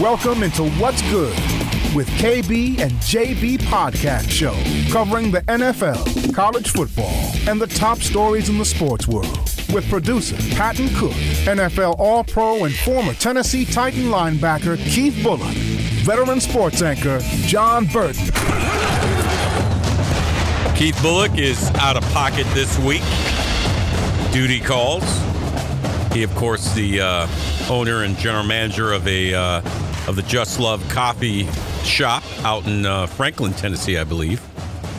Welcome into What's Good with KB and JB Podcast Show, covering the NFL, college football, and the top stories in the sports world. With producer Patton Cook, NFL All Pro and former Tennessee Titan linebacker Keith Bulluck, veteran sports anchor Jon Burton. Keith Bulluck is out of pocket this week. Duty calls. He, of course, the uh, owner and general manager of a uh, of the Just Love Coffee Shop out in uh, Franklin, Tennessee, I believe.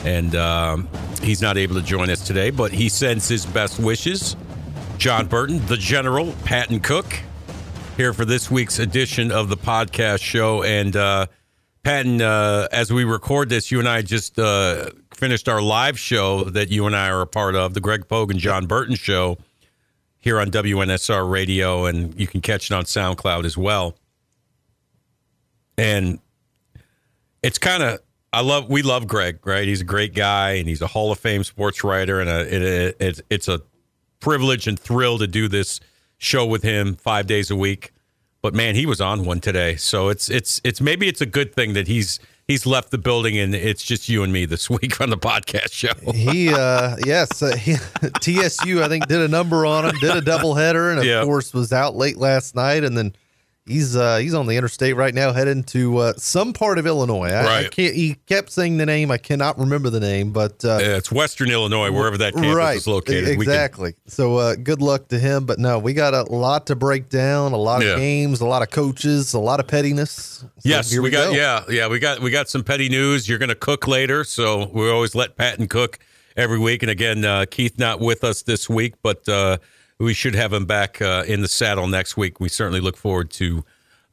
And um, he's not able to join us today, but he sends his best wishes. Jon Burton, the General, Patton Cook, here for this week's edition of the podcast show. And uh, Patton, uh, as we record this, you and I just uh, finished our live show that you and I are a part of, the Greg Pogue and Jon Burton show here on WNSR Radio, and you can catch it on SoundCloud as well. And it's kind of I love we love Greg, right? He's a great guy, and he's a Hall of Fame sports writer, and a, it, it, it's a privilege and thrill to do this show with him five days a week. But man, he was on one today, so it's it's it's maybe it's a good thing that he's he's left the building and it's just you and me this week on the podcast show. he, uh, yes, uh, he, TSU, I think, did a number on him, did a doubleheader, and of Yeah. course was out late last night. And then he's uh, he's on the interstate right now, heading to uh, some part of Illinois. I, I Right. can't. He kept saying the name. I cannot remember the name, but uh, Yeah, it's Western Illinois, wherever that campus right, is located. We can- exactly. so uh, good luck to him. But no, we got a lot to break down. A lot of Yeah. games, a lot of coaches, a lot of pettiness. So yes, here we, got go. yeah, yeah, we got we got some petty news. You're going to cook later, so we always let Patton cook every week. And again, uh, Keith not with us this week, but uh, we should have him back uh, in the saddle next week. We certainly look forward to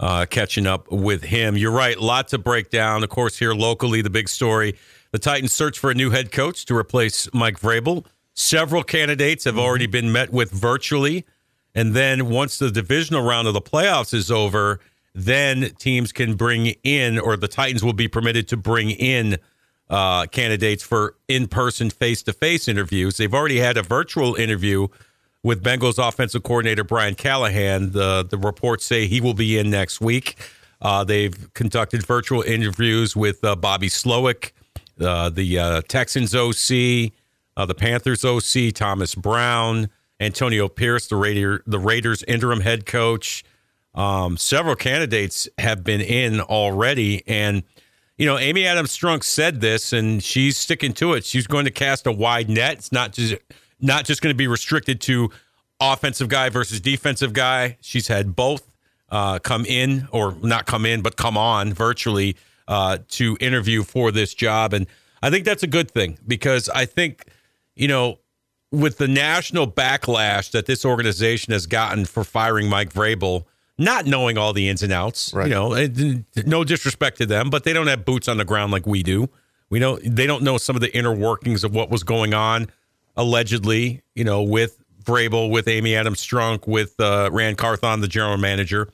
uh, catching up with him. You're right, lot to break down. Of course, here locally, the big story: the Titans search for a new head coach to replace Mike Vrabel. Several candidates have already been met with virtually. And then once the divisional round of the playoffs is over, then teams can bring in, or the Titans will be permitted to bring in uh, candidates for in person, face to face interviews. They've already had a virtual interview with Bengals offensive coordinator Brian Callahan. The, the reports say he will be in next week. Uh, they've conducted virtual interviews with uh, Bobby Slowik, uh, the uh, Texans OC, uh, the Panthers OC, Thomas Brown, Antonio Pierce, the Raider, the Raiders interim head coach. Um, several candidates have been in already, and you know, Amy Adams Strunk said this, and she's sticking to it. She's going to cast a wide net. It's not just not just going to be restricted to offensive guy versus defensive guy. She's had both uh, come in, or not come in, but come on virtually uh, to interview for this job, and I think that's a good thing because I think you know with the national backlash that this organization has gotten for firing Mike Vrabel, not knowing all the ins and outs, Right. you know, it- no disrespect to them, but they don't have boots on the ground like we do. We know they don't know some of the inner workings of what was going on, allegedly, you know, with Vrabel, with Amy Adams Strunk, with uh, Ran Carthon, the general manager.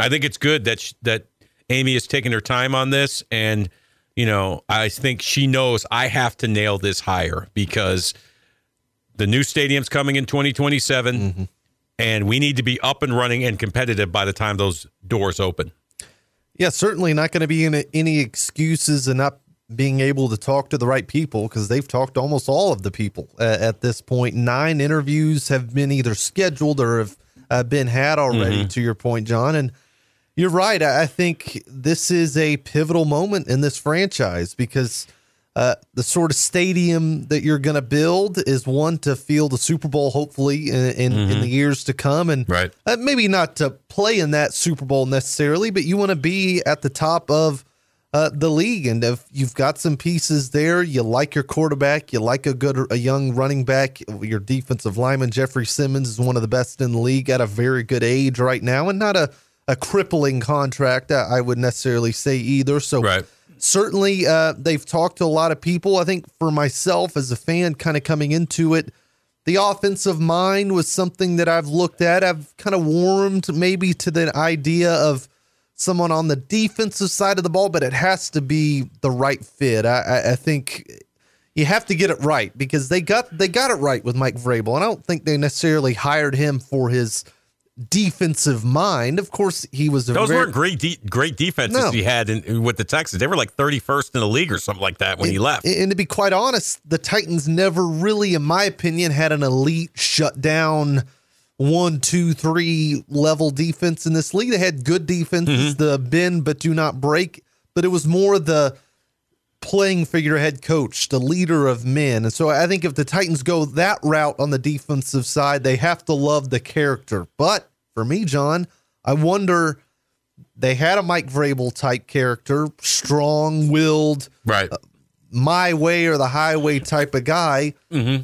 I think it's good that sh- that Amy is taking her time on this, and you know, I think she knows I have to nail this hire because the new stadium's coming in 2027, and we need to be up and running and competitive by the time those doors open. Yeah, certainly not going to be any, any excuses and not being able to talk to the right people because they've talked to almost all of the people uh, at this point. Nine interviews have been either scheduled or have uh, been had already, to your point, John. And you're right. I think this is a pivotal moment in this franchise because uh, the sort of stadium that you're going to build is one to field the Super Bowl, hopefully in in, in the years to come, and Right. uh, maybe not to play in that Super Bowl necessarily, but you want to be at the top of uh, the league. And if you've got some pieces there, you like your quarterback, you like a good, a young running back, your defensive lineman, Jeffrey Simmons, is one of the best in the league at a very good age right now, and not a, a crippling contract, uh, I would necessarily say either. So, Right. certainly uh, they've talked to a lot of people. I think for myself as a fan, kind of coming into it, the offensive mind was something that I've looked at. I've kind of warmed maybe to the idea of someone on the defensive side of the ball, but it has to be the right fit. I, I, I think you have to get it right because they got they got it right with Mike Vrabel, and I don't think they necessarily hired him for his defensive mind. Of course, he was. Those very, weren't great, de- great defenses No. he had in, with the Texans. They were like 31st in the league or something like that when he left. And to be quite honest, the Titans never really, in my opinion, had an elite shutdown one, two, three level defense in this league. They had good defenses, mm-hmm. the bend but do not break, but it was more the playing figurehead coach, the leader of men. And so I think if the Titans go that route on the defensive side, they have to love the character. But for me, John, I wonder they had a Mike Vrabel type character, strong willed, right. Uh, my way or the highway type of guy. Mm-hmm.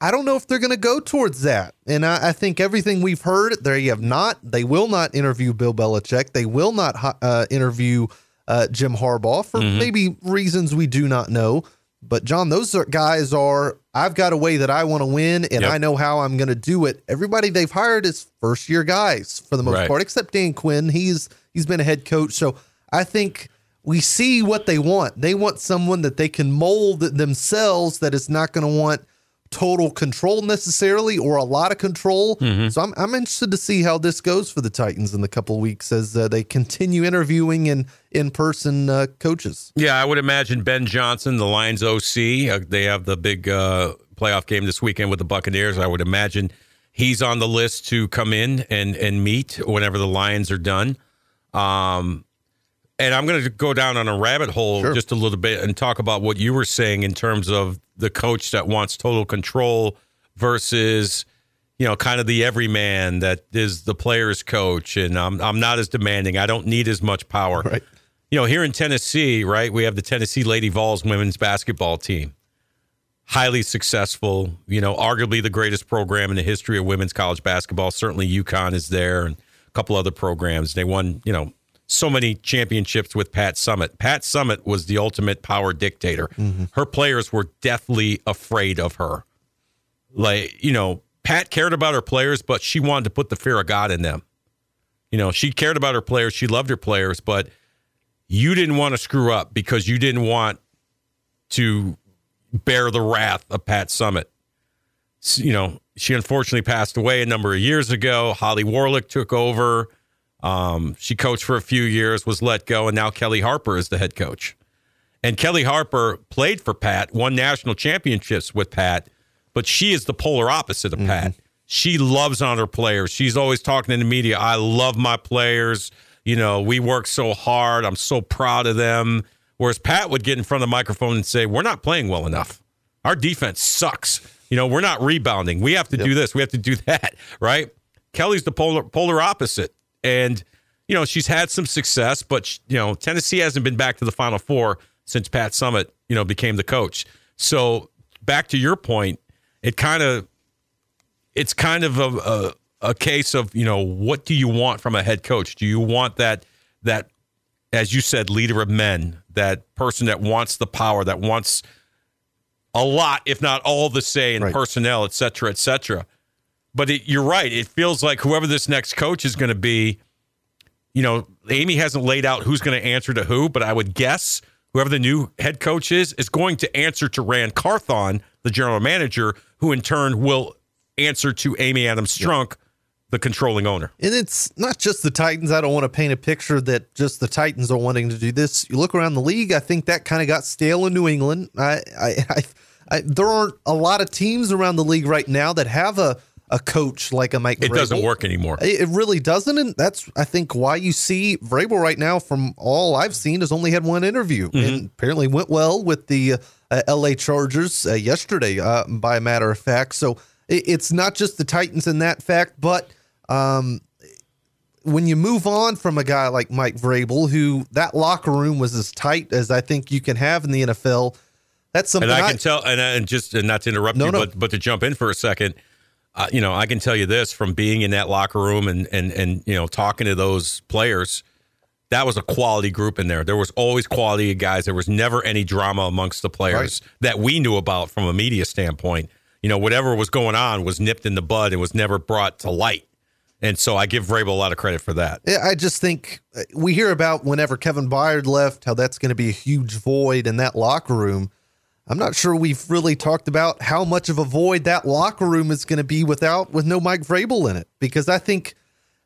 I don't know if they're going to go towards that. And I, I think everything we've heard, they have not. They will not interview Bill Belichick. They will not uh, interview uh, Jim Harbaugh for maybe reasons we do not know. But John, those are, guys are. I've got a way that I want to win, and Yep. I know how I'm going to do it. Everybody they've hired is first year guys for the most Right. part, except Dan Quinn. He's he's been a head coach, so I think we see what they want. They want someone that they can mold themselves that is not going to want total control necessarily or a lot of control. So I'm, I'm interested to see how this goes for the Titans in the couple of weeks as uh, they continue interviewing and in person uh, coaches. Yeah, I would imagine Ben Johnson, the Lions OC, uh, they have the big uh, playoff game this weekend with the Buccaneers. I would imagine he's on the list to come in and and meet whenever the Lions are done. Um, and I'm going to go down on a rabbit hole Sure. just a little bit and talk about what you were saying in terms of the coach that wants total control versus you know kind of the everyman that is the player's coach and I'm I'm not as demanding. I don't need as much power. Right. You know, here in Tennessee, right, we have the Tennessee Lady Vols women's basketball team. Highly successful, you know, arguably the greatest program in the history of women's college basketball. Certainly UConn is there and a couple other programs. They won, you know, so many championships with Pat Summitt. Pat Summitt was the ultimate power dictator. Mm-hmm. Her players were deathly afraid of her. Like, you know, Pat cared about her players, but she wanted to put the fear of God in them. You know, she cared about her players, she loved her players, but you didn't want to screw up because you didn't want to bear the wrath of Pat Summitt. You know, she unfortunately passed away a number of years ago. Holly Warlick took over. Um, she coached for a few years, was let go, and now Kellie Harper is the head coach. And Kellie Harper played for Pat, won national championships with Pat, but she is the polar opposite of Pat. She loves on her players. She's always talking in the media. I love my players. You know, we work so hard. I'm so proud of them. Whereas Pat would get in front of the microphone and say, We're not playing well enough. Our defense sucks. You know, we're not rebounding. We have to do this. We have to do that. Right. Kelly's the polar polar opposite. And, you know, she's had some success, but, you know, Tennessee hasn't been back to the Final Four since Pat Summitt, you know, became the coach. So back to your point, it kind of, it's kind of a, a, a case of, you know, what do you want from a head coach? Do you want that, that, as you said, leader of men, that person that wants the power, that wants a lot, if not all the say in Right. personnel, et cetera, et cetera. But it, you're right. It feels like whoever this next coach is going to be, you know, Amy hasn't laid out who's going to answer to who, but I would guess whoever the new head coach is is going to answer to Ran Carthon, the general manager, who in turn will answer to Amy Adams Strunk, the controlling owner. And it's not just the Titans. I don't want to paint a picture that just the Titans are wanting to do this. You look around the league, I think that kind of got stale in New England. I, I, I, I, there aren't a lot of teams around the league right now that have a, a coach like a Mike. It doesn't work anymore. It really doesn't, and that's I think why you see Vrabel right now. From all I've seen, has only had one interview, Mm-hmm. and apparently went well with the uh, L.A. Chargers uh, yesterday. Uh, by a matter of fact, so it, it's not just the Titans in that fact, but um, when you move on from a guy like Mike Vrabel, who that locker room was as tight as I think you can have in the NFL, that's something and I can tell, and, and just and not to interrupt No, you, no. but but to jump in for a second, uh, you know, I can tell you this from being in that locker room and and and you know talking to those players, that was a quality group in there. There was always quality guys. There was never any drama amongst the players that we knew about from a media standpoint. You know, whatever was going on was nipped in the bud and was never brought to light. And so I give Vrabel a lot of credit for that. Yeah, I just think uh, we hear about whenever Kevin Byard left, how that's going to be a huge void in that locker room. I'm not sure we've really talked about how much of a void that locker room is going to be without with no Mike Vrabel in it because I think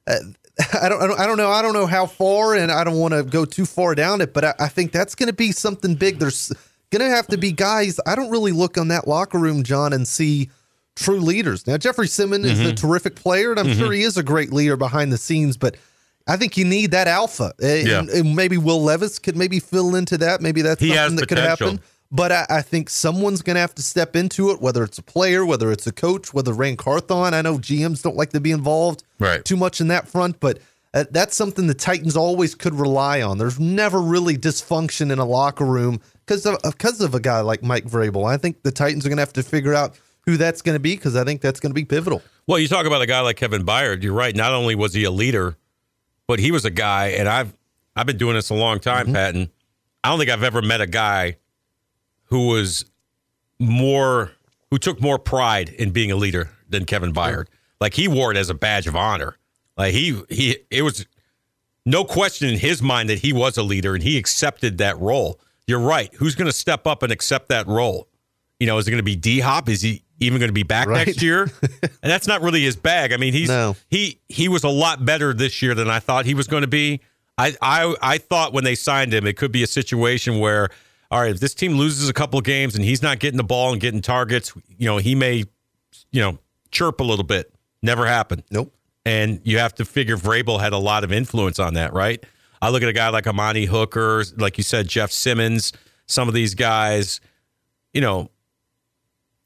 uh, I don't, I don't I don't know I don't know how far and I don't want to go too far down it but I, I think that's going to be something big. There's going to have to be guys. I don't really look on that locker room, John, and see true leaders. Now Jeffrey Simmons mm-hmm. is a mm-hmm. terrific player and I'm mm-hmm. sure he is a great leader behind the scenes, but I think you need that alpha. Yeah. And, and maybe Will Levis could maybe fill into that. Maybe that's he something that potential. could happen. But I, I think someone's going to have to step into it, whether it's a player, whether it's a coach, whether Ran Carthon. I know GMs don't like to be involved right. too much in that front, but uh, that's something the Titans always could rely on. There's never really dysfunction in a locker room because of because of a guy like Mike Vrabel. I think the Titans are going to have to figure out who that's going to be because I think that's going to be pivotal. Well, you talk about a guy like Kevin Byard. You're right. Not only was he a leader, but he was a guy, and I've I've been doing this a long time, mm-hmm. Patton. I don't think I've ever met a guy who was more who took more pride in being a leader than Kevin Byard. Like he wore it as a badge of honor. Like he he it was no question in his mind that he was a leader and he accepted that role. You're right. Who's going to step up and accept that role? You know, is it going to be D Hop? Is he even going to be back right. next year? and that's not really his bag. I mean, he's no. he he was a lot better this year than I thought he was going to be. I I I thought when they signed him, it could be a situation where all right, if this team loses a couple of games and he's not getting the ball and getting targets, you know, he may, you know, chirp a little bit. Never happened. Nope. And you have to figure Vrabel had a lot of influence on that, right? I look at a guy like Amani Hooker, like you said, Jeff Simmons, some of these guys, you know,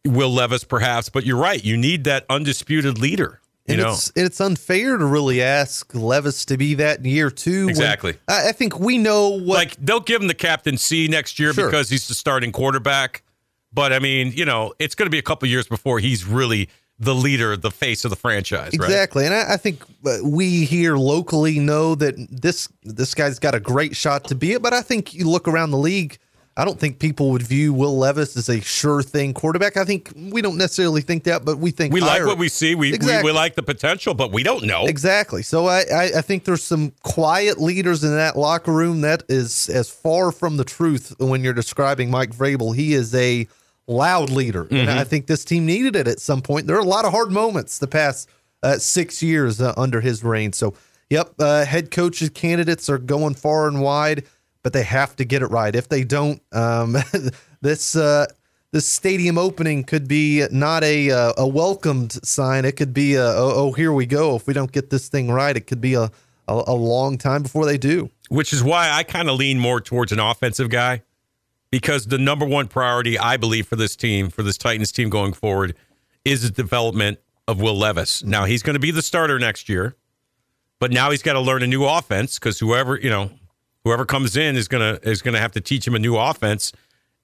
Will Levis perhaps, but you're right. You need that undisputed leader. You and know? it's it's unfair to really ask Levis to be that in year two. Exactly. I, I, think we know what. Like they'll give him the captaincy next year sure. because he's the starting quarterback. But I mean, you know, it's going to be a couple years before he's really the leader, the face of the franchise. Exactly, right? and I, I, think uh, we here locally know that this this guy's got a great shot to be it. But I think you look around the league I don't think people would view Will Levis as a sure thing quarterback. I think we don't necessarily think that, but we think we higher. like what we see. We, exactly. we, we like the potential, but we don't know exactly. So I, I, I think there's some quiet leaders in that locker room that is as far from the truth when you're describing Mike Vrabel. He is a loud leader, mm-hmm. and I think this team needed it at some point. There are a lot of hard moments the past uh, six years uh, under his reign. So, yep, uh, head coaches candidates are going far and wide but they have to get it right. If they don't, um, this uh, this stadium opening could be not a uh, a welcomed sign. It could be a oh, oh, here we go. If we don't get this thing right, it could be a a, a long time before they do. Which is why I kind of lean more towards an offensive guy because the number one priority I believe for this team, for this Titans team going forward, is the development of Will Levis. Now he's going to be the starter next year, but now he's got to learn a new offense because whoever you know whoever comes in is gonna is gonna have to teach him a new offense,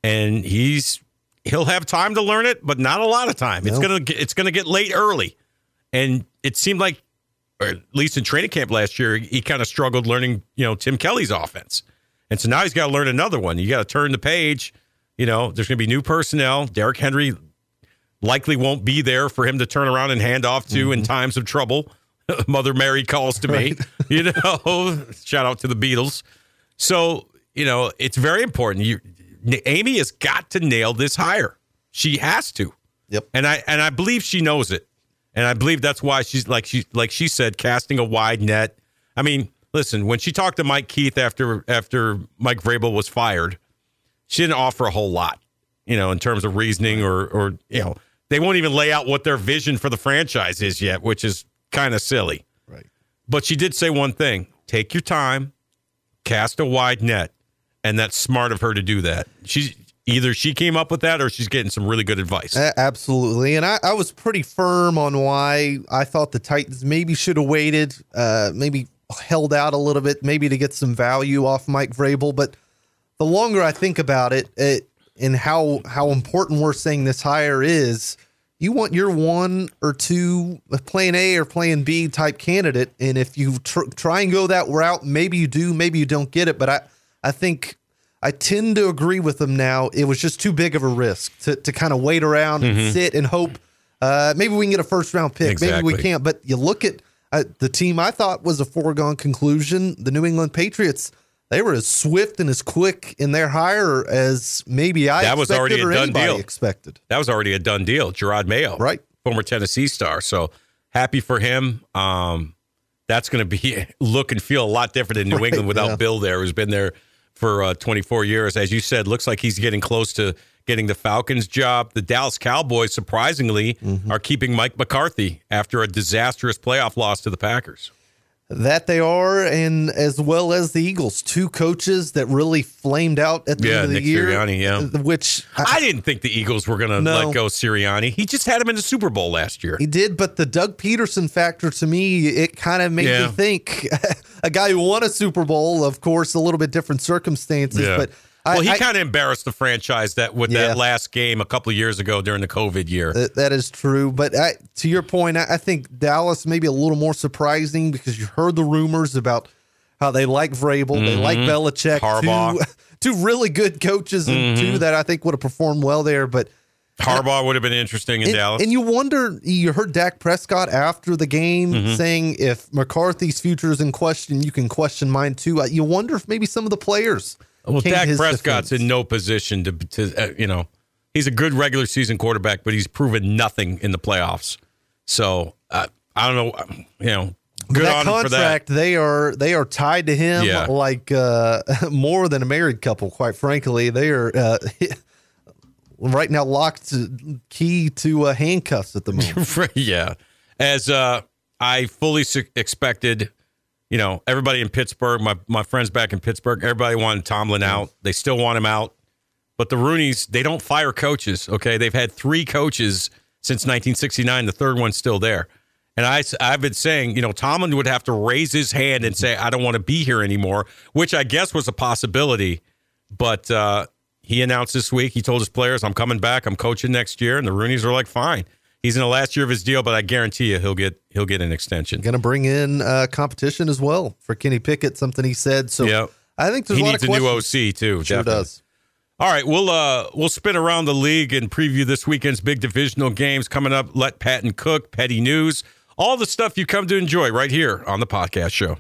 and he's he'll have time to learn it, but not a lot of time. No. It's gonna it's gonna get late early, and it seemed like, or at least in training camp last year, he kind of struggled learning you know Tim Kelly's offense, and so now he's got to learn another one. You got to turn the page. You know, there's going to be new personnel. Derrick Henry likely won't be there for him to turn around and hand off to mm-hmm. in times of trouble. Mother Mary calls to right. me. You know, shout out to the Beatles. So, you know, it's very important. You, Amy has got to nail this hire. She has to. Yep. And I and I believe she knows it. And I believe that's why she's like she like she said, casting a wide net. I mean, listen, when she talked to Mike Keith after after Mike Vrabel was fired, she didn't offer a whole lot, you know, in terms of reasoning or or you know, they won't even lay out what their vision for the franchise is yet, which is kind of silly. Right. But she did say one thing: take your time, cast a wide net, and that's smart of her to do that. She's either she came up with that or she's getting some really good advice. absolutely. And I, I, was pretty firm on why I thought the Titans maybe should have waited, uh, maybe held out a little bit, maybe to get some value off Mike Vrabel. But the longer I think about it, it and how how important we're saying this hire is, you want your one or two plan A or plan B type candidate, and if you tr- try and go that route, maybe you do, maybe you don't get it. But I, I think I tend to agree with them now. It was just too big of a risk to to kind of wait around mm-hmm. and sit and hope. Uh, maybe we can get a first round pick. Exactly. Maybe we can't. But you look at uh, the team I thought was a foregone conclusion. The New England Patriots. They were as swift and as quick in their hire as maybe I That was already a done deal. expected. That was already a done deal. Jerod Mayo, Right. former Tennessee star. So happy for him. Um, that's going to be look and feel a lot different in New Right, England without yeah. Bill there, who's been there for uh, 24 years. As you said, looks like he's getting close to getting the Falcons job. The Dallas Cowboys, surprisingly, Mm-hmm. are keeping Mike McCarthy after a disastrous playoff loss to the Packers. That they are, and as well as the Eagles, two coaches that really flamed out at the Yeah, end of the Nick year. Sirianni, yeah. Uh, which I didn't think the Eagles were going to No. let go Sirianni. He just had him in the Super Bowl last year. He did, but the Doug Pederson factor to me, it kind of made Yeah. me think a guy who won a Super Bowl, of course, a little bit different circumstances, but I, well, he kind of embarrassed the franchise that with Yeah. that last game a couple of years ago during the COVID year. that- that is true. But I, to your point, I, I think Dallas maybe a little more surprising because you heard the rumors about how they like Vrabel, they like Belichick, Mm-hmm. Harbaugh. Mm-hmm. two, two really good coaches, and two that I think would have performed well there. But Harbaugh would have been interesting in And, Dallas. and you wonder, you heard Dak Prescott after the game Mm-hmm. saying if McCarthy's future is in question, you can question mine too. You wonder if maybe some of the players. Well, Dak Prescott's defense. in no position to, to uh, you know, he's a good regular season quarterback, but he's proven nothing in the playoffs. So uh, I don't know, um, you know, good that for that. contract, they are they are tied to him Yeah. like uh, more than a married couple. Quite frankly, they are uh, right now locked to, key to uh, handcuffs at the moment. yeah. As uh, I fully su- expected, you know, everybody in Pittsburgh, my, my friends back in Pittsburgh, everybody wanted Tomlin out. They still want him out. But the Rooneys, they don't fire coaches, okay? They've had three coaches since 1969. The third one's still there. And I, I've been saying, you know, Tomlin would have to raise his hand and say, I don't want to be here anymore, which I guess was a possibility. But uh, he announced this week, he told his players, I'm coming back. I'm coaching next year. And the Rooneys are like, fine. He's in the last year of his deal, but I guarantee you he'll get he'll get an extension. Going to bring in uh, competition as well for Kenny Pickett. Something he said. So Yep. I think there's He a lot needs a new. OC too. Sure definitely. does. All right, we'll uh we'll spin around the league and preview this weekend's big divisional games coming up. Let Patton cook, petty news, all the stuff you come to enjoy right here on the podcast show.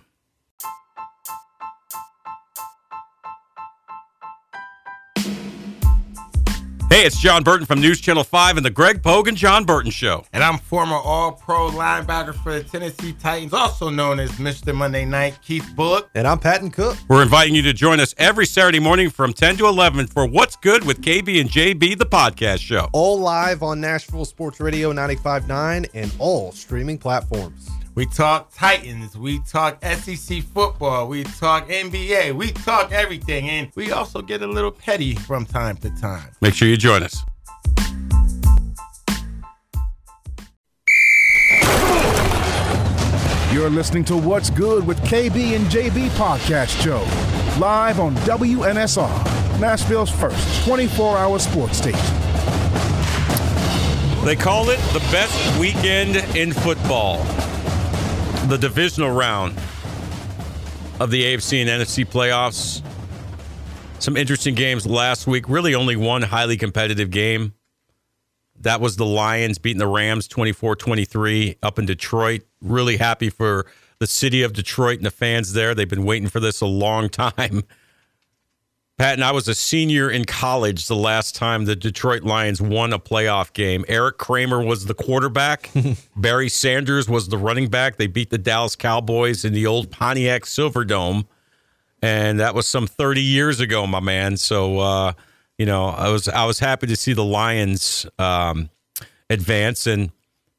Hey, it's Jon Burton from News Channel 5 and the Greg Pogue and Jon Burton Show. And I'm former All Pro linebacker for the Tennessee Titans, also known as Mr. Monday Night, Keith Bulluck. And I'm Patton Cook. We're inviting you to join us every Saturday morning from 10 to 11 for What's Good with KB and JB, the podcast show. All live on Nashville Sports Radio 95.9 and all streaming platforms. We talk Titans, we talk SEC football, we talk NBA, we talk everything, and we also get a little petty from time to time. Make sure you join us. You're listening to What's Good with KB and JB podcast show, live on WNSR, Nashville's first 24 hour sports station. They call it the best weekend in football. The divisional round of the AFC and NFC playoffs. Some interesting games last week. Really, only one highly competitive game. That was the Lions beating the Rams 24 23 up in Detroit. Really happy for the city of Detroit and the fans there. They've been waiting for this a long time. Pat and I was a senior in college the last time the Detroit Lions won a playoff game. Eric Kramer was the quarterback. Barry Sanders was the running back. They beat the Dallas Cowboys in the old Pontiac Silverdome. And that was some 30 years ago, my man. So uh, you know, I was I was happy to see the Lions um, advance and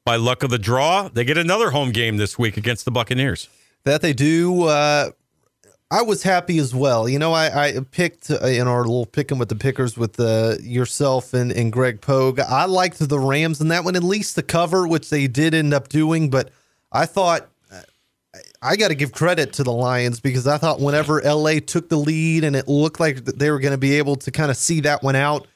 by luck of the draw, they get another home game this week against the Buccaneers. That they do. Uh, I was happy as well. You know, I, I picked uh, in our little picking with the pickers with uh, yourself and, and Greg Pogue. I liked the Rams in that one, at least the cover, which they did end up doing. But I thought uh, I got to give credit to the Lions because I thought whenever LA took the lead and it looked like they were going to be able to kind of see that one out,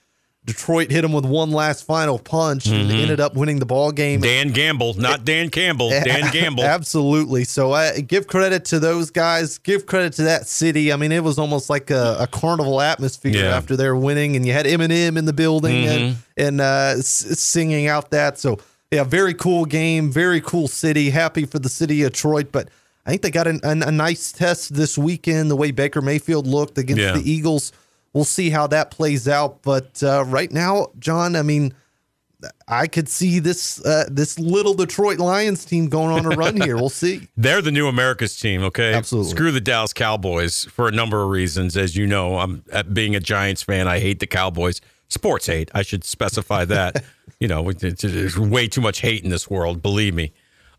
Detroit hit them with one last final punch and ended up winning the ball game. Dan Gamble, not Dan Campbell, Dan Gamble. Absolutely. So I give credit to those guys. Give credit to that city. I mean, it was almost like a, a carnival atmosphere Yeah. after they were winning, and you had Eminem in the building and Mm-hmm. and uh, s- singing out that. So yeah, very cool game, very cool city. Happy for the city of Detroit, but I think they got an, an, a nice test this weekend. The way Baker Mayfield looked against Yeah. the Eagles, we'll see how that plays out. But uh, right now, John, I mean, I could see this uh, this little Detroit Lions team going on a run here. We'll see. They're the new America's team, okay? Absolutely. Screw the Dallas Cowboys for a number of reasons. As you know, I'm being a Giants fan. I hate the Cowboys. Sports hate. I should specify that. you know, there's way too much hate in this world. Believe me.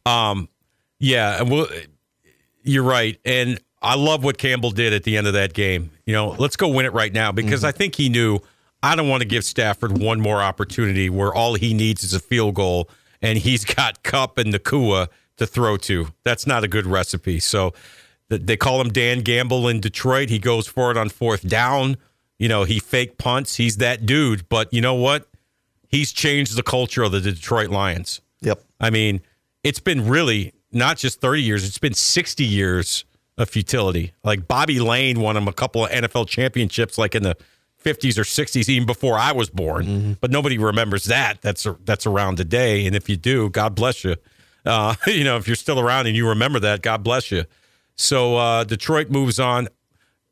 Um, yeah, and we'll, you're right. And I love what Campbell did at the end of that game. You know, let's go win it right now because mm-hmm. I think he knew I don't want to give Stafford one more opportunity where all he needs is a field goal and he's got Kupp and Nacua to throw to. That's not a good recipe. So they call him Dan Gamble in Detroit. He goes for it on fourth down. You know, he fake punts. He's that dude. But you know what? He's changed the culture of the Detroit Lions. Yep. I mean, it's been really not just 30 years, it's been 60 years of futility. Like Bobby Layne won him a couple of NFL championships like in the 50s or 60s even before I was born. But nobody remembers that. That's that's around today and if you do, God bless you. Uh, you know, if you're still around and you remember that, God bless you. So uh, Detroit moves on.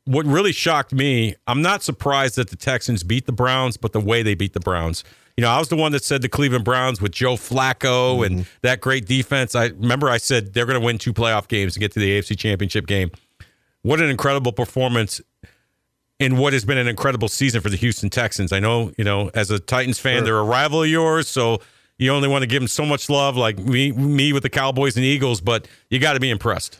What really shocked me, I'm not surprised that the Texans beat the Browns, but the way they beat the Browns. You know, I was the one that said the Cleveland Browns with Joe Flacco and that great defense. I remember I said they're going to win two playoff games to get to the AFC Championship game. What an incredible performance in what has been an incredible season for the Houston Texans. I know, you know, as a Titans fan, they're a rival of yours, so you only want to give them so much love, like me, me with the Cowboys and Eagles, but you got to be impressed.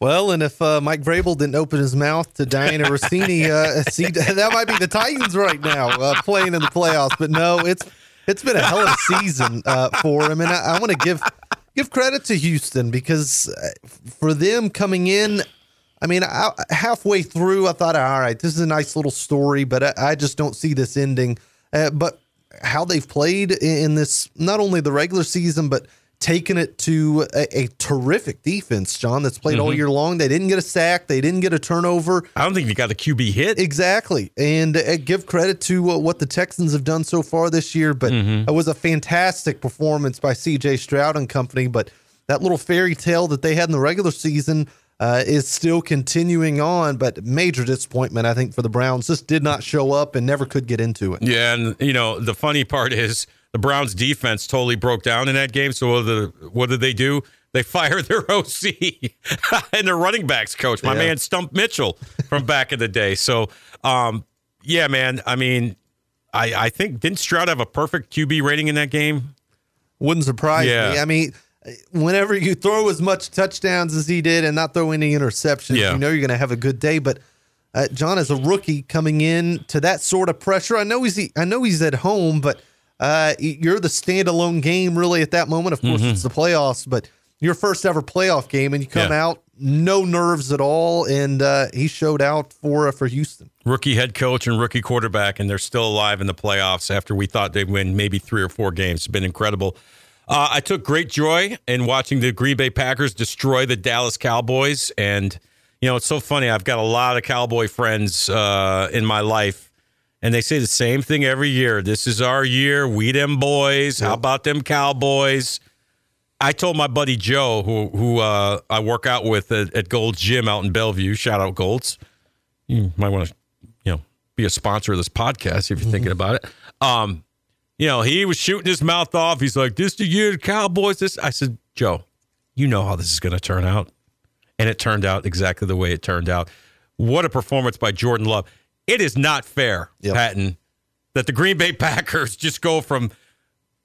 Well, and if uh, Mike Vrabel didn't open his mouth to Dianna Russini, uh, see, that might be the Titans right now uh, playing in the playoffs. But no, it's it's been a hell of a season uh, for him, and I, I want to give give credit to Houston because uh, for them coming in. I mean, I, halfway through, I thought, all right, this is a nice little story, but I, I just don't see this ending. Uh, but how they've played in, in this, not only the regular season, but taking it to a, a terrific defense, John, that's played all year long. They didn't get a sack, they didn't get a turnover. I don't think you got a QB hit. Exactly. And uh, give credit to uh, what the Texans have done so far this year. But it was a fantastic performance by CJ Stroud and company. But that little fairy tale that they had in the regular season uh, is still continuing on. But major disappointment, I think, for the Browns. Just did not show up and never could get into it. Yeah, and you know the funny part is the Browns defense totally broke down in that game. So what did, what did they do? They fired their OC and their running backs coach, my Yeah. man Stump Mitchell from back in the day. So um, yeah, man. I mean, I I think didn't Stroud have a perfect QB rating in that game? Wouldn't surprise Yeah. me. I mean, whenever you throw as much touchdowns as he did and not throw any interceptions, Yeah. you know you're going to have a good day. But uh, John, as a rookie coming in to that sort of pressure, I know he's I know he's at home, but uh, you're the standalone game really at that moment. Of course, it's the playoffs, but your first ever playoff game, and you come Mm-hmm. Yeah. out no nerves at all, and uh, he showed out for uh, for Houston. Rookie head coach and rookie quarterback, and they're still alive in the playoffs after we thought they'd win maybe three or four games. It's been incredible. Uh, I took great joy in watching the Green Bay Packers destroy the Dallas Cowboys. And, you know, it's so funny. I've got a lot of Cowboy friends uh, in my life, and they say the same thing every year. This is our year. We them boys. How about them Cowboys? I told my buddy Joe, who who uh, I work out with at, at Gold's Gym out in Bellevue. Shout out Gold's. You might want to, you know, be a sponsor of this podcast if you're thinking about it. Um, you know, he was shooting his mouth off. He's like, "This the year, the Cowboys." This. I said, Joe, you know how this is going to turn out, and it turned out exactly the way it turned out. What a performance by Jordan Love! It is not fair, Yep. Patton, that the Green Bay Packers just go from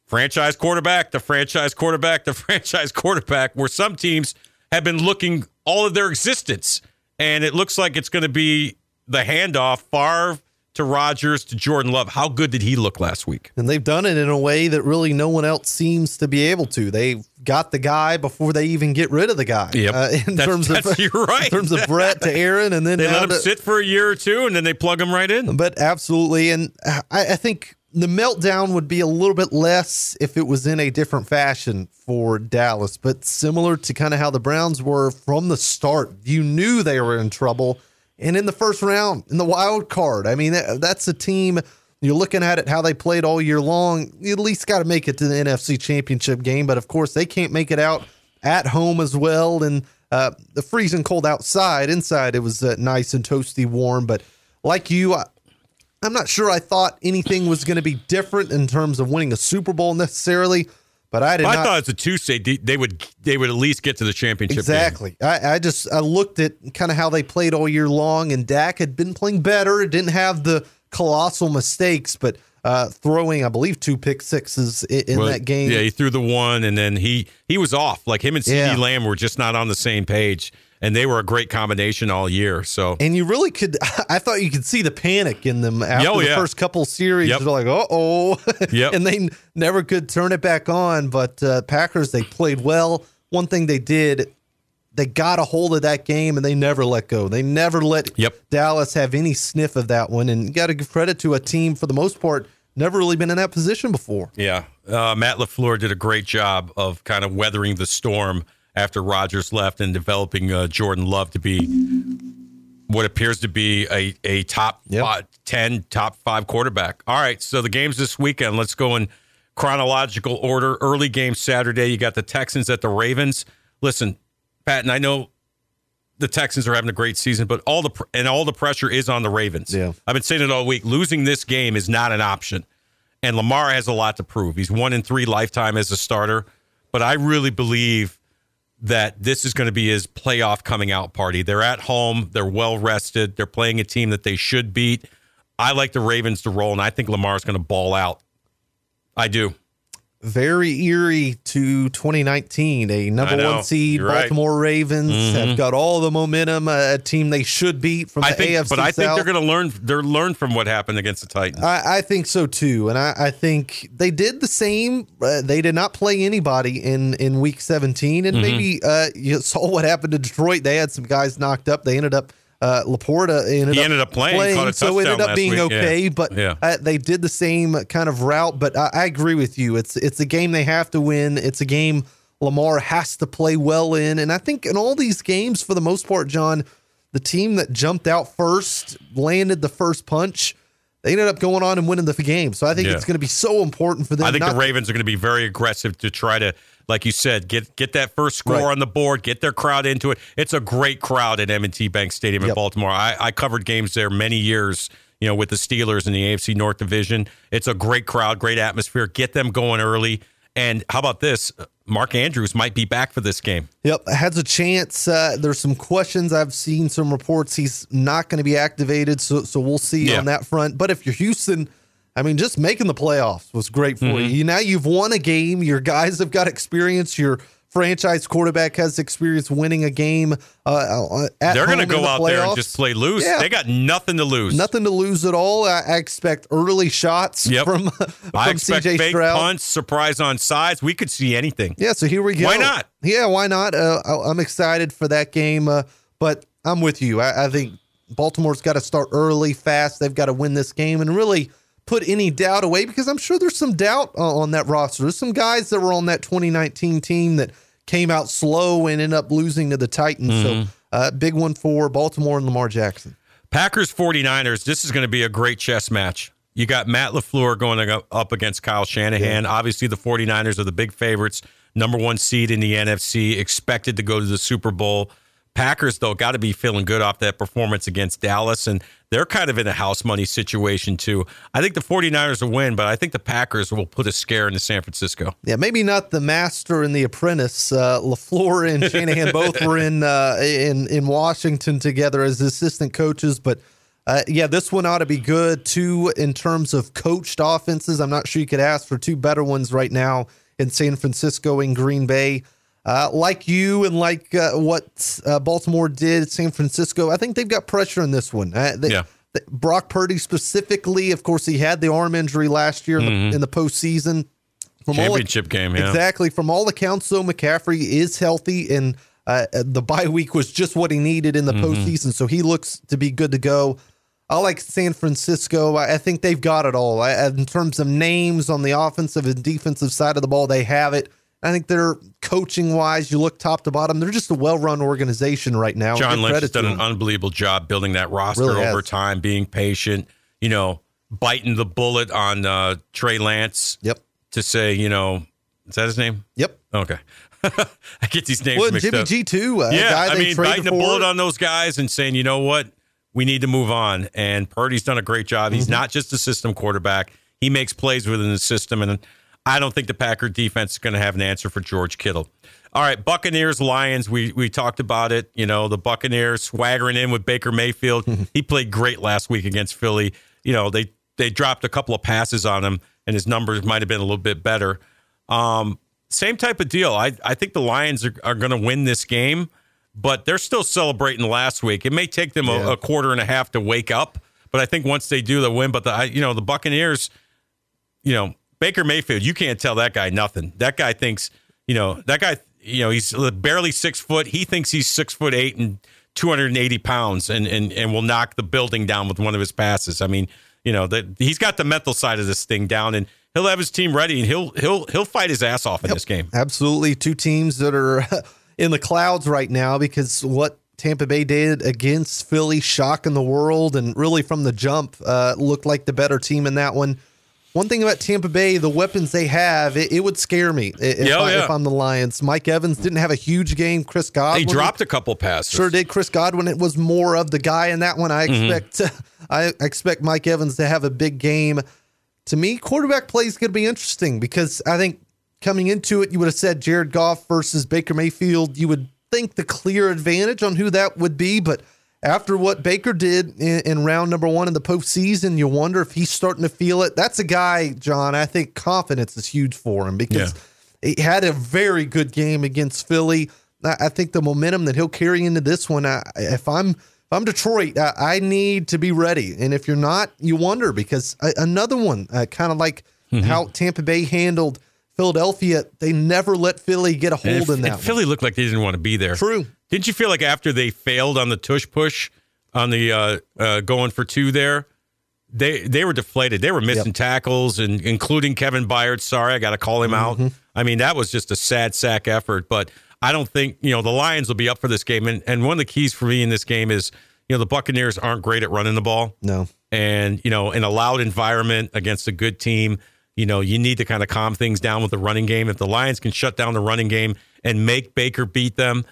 franchise quarterback to franchise quarterback to franchise quarterback, where some teams have been looking all of their existence. And it looks like it's going to be the handoff Favre to Rodgers to Jordan Love. How good did he look last week? And they've done it in a way that really no one else seems to be able to. They've got the guy before they even get rid of the guy. Yep. Uh, in That's- terms that's- of you're right. In terms of Brett to Aaron, and then They let him to- sit for a year or two, and then they plug him right in. But absolutely, and I, I think the meltdown would be a little bit less if it was in a different fashion for Dallas. But similar to kind of how the Browns were from the start, you knew they were in trouble. And in the first round, in the wild card, I mean, that- that's a team. You're looking at it how they played all year long. You at least got to make it to the NFC Championship game, but of course they can't make it out at home as well. And uh, the freezing cold outside. Inside, it was uh, nice and toasty warm. But like you, I, I'm not sure I thought anything was going to be different in terms of winning a Super Bowl necessarily. But I did I not. thought it's a Tuesday. they- They would they would at least get to the championship. Exactly. I, I just I looked at kind of how they played all year long, and Dak had been playing better. It didn't have the colossal mistakes, but uh, throwing, I believe, two pick sixes in, in Well, that game. Yeah, he threw the one, and then he he was off. Like him and CeeDee Yeah. Lamb were just not on the same page, and they were a great combination all year. So And you really could. I thought you could see the panic in them after Oh, the first couple series. Yep. They're like, "Uh oh," Yep. and they never could turn it back on. But uh, Packers, they played well. One thing they did, they got a hold of that game and they never let go. They never let Yep. Dallas have any sniff of that one. And you got to give credit to a team for the most part never really been in that position before. yeah, uh, Matt LaFleur did a great job of kind of weathering the storm after Rodgers left and developing uh, Jordan Love to be what appears to be a a top Yep. fi- ten, top five quarterback. All right, so the games this weekend. Let's go in chronological order. Early game Saturday. You got the Texans at the Ravens. Listen, Pat, and I know the Texans are having a great season, but all the pr- and all the pressure is on the Ravens. Yeah. I've been saying it all week. Losing this game is not an option, and Lamar has a lot to prove. He's one in three lifetime as a starter, but I really believe that this is going to be his playoff coming out party. They're at home. They're well rested. They're playing a team that they should beat. I like the Ravens to roll, and I think Lamar's going to ball out. I do. Very eerie to 2019. A number one seed You're right. Baltimore Ravens have got all the momentum. A, a team they should beat from the I think, AFC but I think they're going to learn. They're learn from what happened against the Titans. I, I think so too, and I, I think they did the same. Uh, they did not play anybody in in week 17, Mm-hmm. and maybe uh, you saw what happened to Detroit. They had some guys knocked up. They ended up. Uh, LaPorta ended He up ended up playing, a so it ended up being week, okay. yeah. But Yeah. uh, they did the same kind of route. But I, I agree with you. It's it's a game they have to win. It's a game Lamar has to play well in, and I think in all these games, for the most part, John, the team that jumped out first, landed the first punch. They ended up going on and winning the game. So I think Yeah. it's going to be so important for them. I think the Ravens are going to be very aggressive to try to, like you said, get get that first score Right. on the board, get their crowd into it. It's a great crowd at M&T Bank Stadium in Baltimore. I, I covered games there many years, you know, with the Steelers in the AFC North Division. It's a great crowd, great atmosphere. Get them going early. And how about this? Mark Andrews might be back for this game. Yep, has a chance. Uh, there's some questions. I've seen some reports he's not going to be activated, so so we'll see Yeah. on that front. But if you're Houston, I mean, just making the playoffs was great for Mm-hmm. you. Now you've won a game. Your guys have got experience. Your franchise quarterback has experience winning a game. Uh, uh, at They're going to go the out there and just play loose. Yeah. They got nothing to lose. Nothing to lose at all. I, I expect early shots Yep. from from I expect CJ fake Stroud. punts, surprise on sides. We could see anything. Yeah, so here we go. Why not? Yeah, why not? Uh, I- I'm excited for that game, uh, but I'm with you. I, I think Baltimore's got to start early, fast. They've got to win this game and really put any doubt away because I'm sure there's some doubt uh, on that roster. There's some guys that were on that 2019 team that came out slow and ended up losing to the Titans. Mm-hmm. So, uh, big one for Baltimore and Lamar Jackson. Packers 49ers, this is going to be a great chess match. You got Matt LaFleur going up- up against Kyle Shanahan. Obviously, the 49ers are the big favorites, number one seed in the NFC, expected to go to the Super Bowl. Packers, though, got to be feeling good off that performance against Dallas, and they're kind of in a house money situation, too. I think the 49ers will win, but I think the Packers will put a scare into San Francisco. Yeah, maybe not the master and the apprentice. Uh, LaFleur and Shanahan both were in uh, in in Washington together as assistant coaches, but uh, yeah, this one ought to be good too in terms of coached offenses. I'm not sure you could ask for two better ones right now in San Francisco and Green Bay. Uh, like you and like uh, what uh, Baltimore did at San Francisco, I think they've got pressure in this one. Uh, they, Yeah. Brock Purdy specifically, of course, he had the arm injury last year in, the, in the postseason. From all- Championship game, yeah. Exactly. From all accounts, though, McCaffrey is healthy, and uh, the bye week was just what he needed in the Mm-hmm. postseason. So he looks to be good to go. I like San Francisco. I, I think they've got it all. I, in terms of names on the offensive and defensive side of the ball, they have it. I think they're coaching wise. You look top to bottom; they're just a well-run organization right now. John Lynch has done an unbelievable job building that roster Really has. over time, being patient, you know, biting the bullet on uh, Trey Lance Yep. to say, you know, is that his name? Yep. Okay. I get these names Well, mixed Jimmy up. G too. A yeah, I mean, biting the bullet on those guys and saying, you know what, we need to move on. And Purdy's done a great job. He's Mm-hmm. not just a system quarterback; he makes plays within the system. And I don't think the Packer defense is going to have an answer for George Kittle. All right, Buccaneers, Lions. We we talked about it. You know, the Buccaneers swaggering in with Baker Mayfield. he played great last week against Philly. You know, they they dropped a couple of passes on him, and his numbers might have been a little bit better. Um, same type of deal. I, I think the Lions are, are going to win this game, but they're still celebrating last week. It may take them Yeah. a, a quarter and a half to wake up, but I think once they do, they'll win. But the I- you know the Buccaneers, you know Baker Mayfield, you can't tell that guy nothing. That guy thinks you know that guy. You know he's barely six foot. He thinks he's six foot eight and two hundred and eighty pounds, and and and will knock the building down with one of his passes. I mean, you know that he's got the mental side of this thing down, and he'll have his team ready, and he'll he'll he'll fight his ass off in this game. Absolutely. Two teams that are in the clouds right now because what Tampa Bay did against Philly, shocking the world, and really from the jump uh, looked like the better team in that one. One thing about Tampa Bay, the weapons they have, it, it would scare me if, Yeah, oh, I, yeah. if I'm the Lions. Mike Evans didn't have a huge game. Chris He Godwin dropped a couple passes. Sure did. Chris Godwin it was more of the guy in that one. I Mm-hmm. expect I expect Mike Evans to have a big game. To me, quarterback play is going to be interesting because I think coming into it, you would have said Jared Goff versus Baker Mayfield. You would think the clear advantage on who that would be, but after what Baker did in, in round number one in the postseason, you wonder if he's starting to feel it. That's a guy, Jon. I think confidence is huge for him because he had a very good game against Philly. I I think the momentum that he'll carry into this one. I, if I'm if I'm Detroit, I, I need to be ready. And if you're not, you wonder because another one, uh, kind of like how Tampa Bay handled Philadelphia, they never let Philly get a And hold if- in that. and. Philly looked like they didn't want to be there. True. Didn't you feel like after they failed on the tush push on the uh, uh, going for two there, they they were deflated. They were missing Yep. tackles and including Kevin Byard. Sorry, I got to call him Mm-hmm. out. I mean, that was just a sad sack effort. But I don't think you know the Lions will be up for this game. And and one of the keys for me in this game is you know the Buccaneers aren't great at running the ball. No. And, you know, in a loud environment against a good team, you know, you need to kind of calm things down with the running game. If the Lions can shut down the running game and make Baker beat them,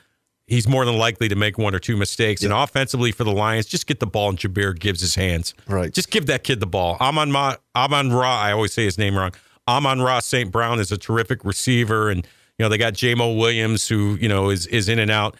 he's more than likely to make one or two mistakes. And offensively for the Lions, just get the ball in Jahmyr Gibbs' his hands. Right. Just give that kid the ball. Amon Ma, Amon Ra, I always say his name wrong. Amon Ra St. Brown is a terrific receiver. And, you know, they got Jamo Williams who, you know, is is in and out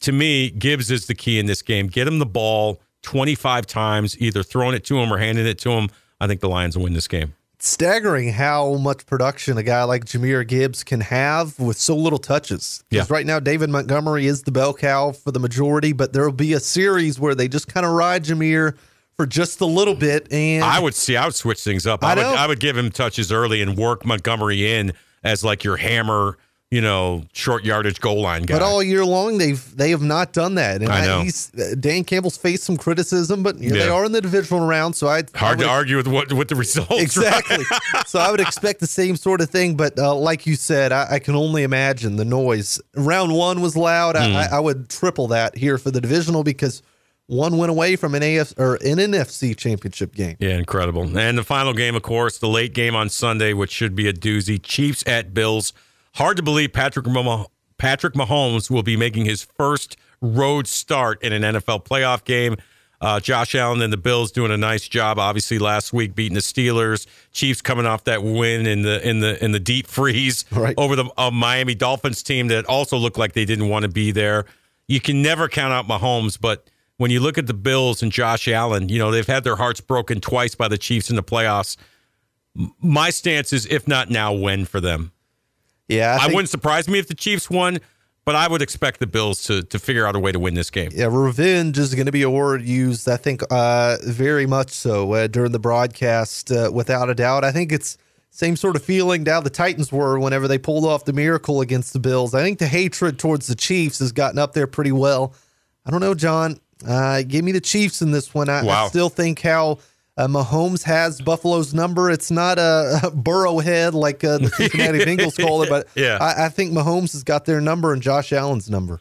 to me, Gibbs is the key in this game. Get him the ball 25 times, either throwing it to him or handing it to him. I think the Lions will win this game. Staggering how much production a guy like Jahmyr Gibbs can have with so little touches. Because Yeah. right now, David Montgomery is the bell cow for the majority, but there will be a series where they just kind of ride Jahmyr for just a little bit. And I would see. I would switch things up. I I, would. know. I would give him touches early and work Montgomery in as like your hammer, you know, short yardage goal line guy. But all year long, they've they have not done that. And I know. he's uh, Dan Campbell's faced some criticism, but here they Yeah. are in the divisional round. So I I Hard would- to argue with what with the results. right? Exactly. so I would expect the same sort of thing, but uh, like you said, I, I can only imagine the noise. Round one was loud. I, I, I would triple that here for the divisional because one went away from an AF or an NFC championship game. Yeah, incredible. And the final game, of course, the late game on Sunday, which should be a doozy. Chiefs at Bills. Hard to believe Patrick Mah- Patrick Mahomes will be making his first road start in an NFL playoff game. Uh, Josh Allen and the Bills doing a nice job. Obviously, last week beating the Steelers. Chiefs coming off that win in the in the in the deep freeze Right. over the uh, Miami Dolphins team that also looked like they didn't want to be there. You can never count out Mahomes, but when you look at the Bills and Josh Allen, you know, they've had their hearts broken twice by the Chiefs in the playoffs. My stance is if not now, when for them. Yeah, I, think- wouldn't surprise me if the Chiefs won, but I would expect the Bills to to figure out a way to win this game. Yeah, revenge is going to be a word used, I think, uh, very much so uh, during the broadcast, uh, without a doubt. I think it's same sort of feeling now the Titans were whenever they pulled off the miracle against the Bills. I think the hatred towards the Chiefs has gotten up there pretty well. I don't know, Jon. Uh, give me the Chiefs in this one. I, I still think how uh, Mahomes has Buffalo's number. It's not a, a Burrowhead like uh, the Cincinnati Bengals call it, but Yeah. I, I think Mahomes has got their number and Josh Allen's number.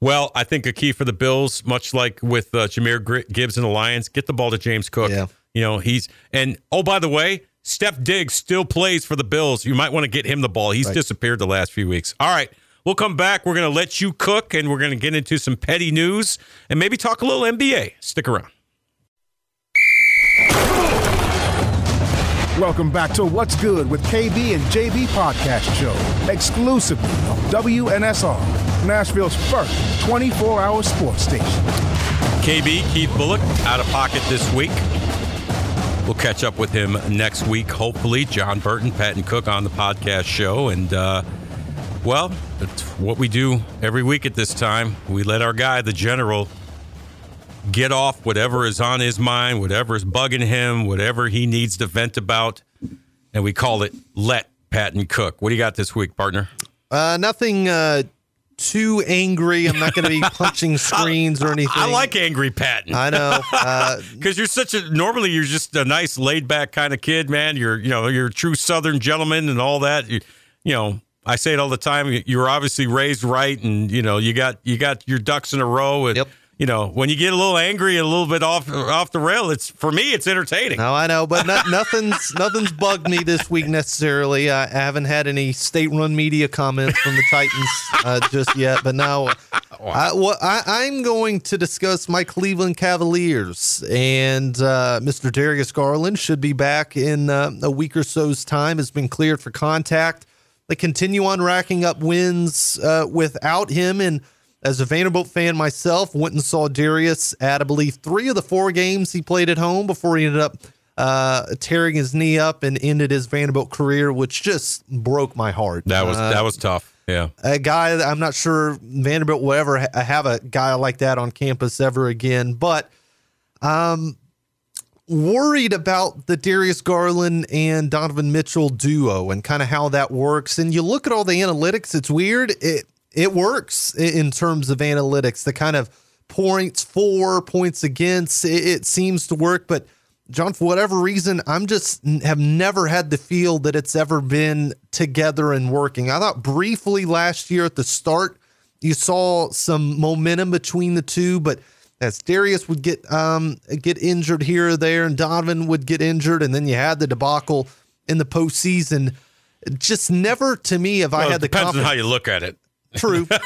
Well, I think a key for the Bills, much like with uh, Jahmyr Gibbs and the Lions, get the ball to James Cook. Yeah. You know, he's and oh by the way, Steph Diggs still plays for the Bills. You might want to get him the ball. He's disappeared the last few weeks. All right. We'll come back. We're going to let you cook, and we're going to get into some petty news and maybe talk a little NBA. Stick around. Welcome back to What's Good with KB and JB podcast show, exclusively on WNSR, Nashville's first 24 hour sports station. KB, Keith Bulluck, out of pocket this week. We'll catch up with him next week, hopefully. Jon Burton, Patton Cook on the podcast show. And, uh, well, what we do every week at this time. We let our guy, the general, get off whatever is on his mind, whatever is bugging him, whatever he needs to vent about. And we call it Let Patton Cook. What do you got this week, partner? Uh, nothing uh, too angry. I'm not going to be punching screens or anything. I like angry Patton. I know. Uh, because you're such a normally you're just a nice laid back kind of kid, man. You're you know you're a true Southern gentleman and all that. You, you know I say it all the time. You were obviously raised right, and you know you got you got your ducks in a row. And, Yep. You know when you get a little angry and a little bit off off the rail, it's for me it's entertaining. no, I know, but no, nothing's nothing's bugged me this week necessarily. I, I haven't had any state-run media comments from the Titans uh, just yet, but now I, what I, I'm going to discuss my Cleveland Cavaliers and uh, Mr. Darius Garland should be back in uh, a week or so's time. Has been cleared for contact. They continue on racking up wins uh, without him. And as a Vanderbilt fan myself, went and saw Darius at I believe three of the four games he played at home before he ended up uh, tearing his knee up and ended his Vanderbilt career, which just broke my heart. That was Uh, that was tough. Yeah. a guy that I'm not sure Vanderbilt will ever ha- have a guy like that on campus ever again. But um, worried about the Darius Garland and Donovan Mitchell duo and kind of how that works. And you look at all the analytics; it's weird. It it works in terms of analytics. The kind of points for, points against, it, it seems to work, but. Jon, for whatever reason, I'm just have never had the feel that it's ever been together and working. I thought briefly last year at the start, you saw some momentum between the two, but as Darius would get um get injured here or there, and Donovan would get injured, and then you had the debacle in the postseason. Just never to me have I had the depends on how you look at it. True.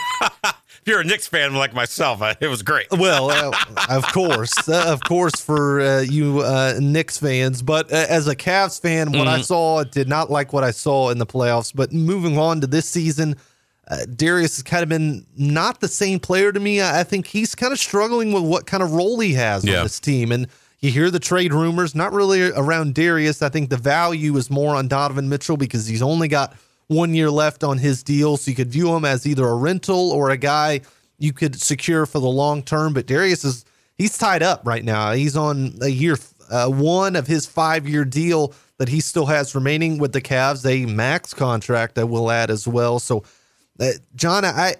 If you're a Knicks fan like myself, I- it was great. Well, uh, of course, uh, of course, for uh, you uh, Knicks fans, but uh, as a Cavs fan, what I saw did not like what I saw in the playoffs. But moving on to this season, uh, Darius has kind of been not the same player to me. I I think he's kind of struggling with what kind of role he has Yeah. on this team, and you hear the trade rumors, not really around Darius. I think the value is more on Donovan Mitchell because he's only got one year left on his deal, so you could view him as either a rental or a guy you could secure for the long term. But Darius is he's tied up right now. He's on a year uh, one of his five year deal that he still has remaining with the Cavs, a max contract I will add as well. So, uh, Jon, I.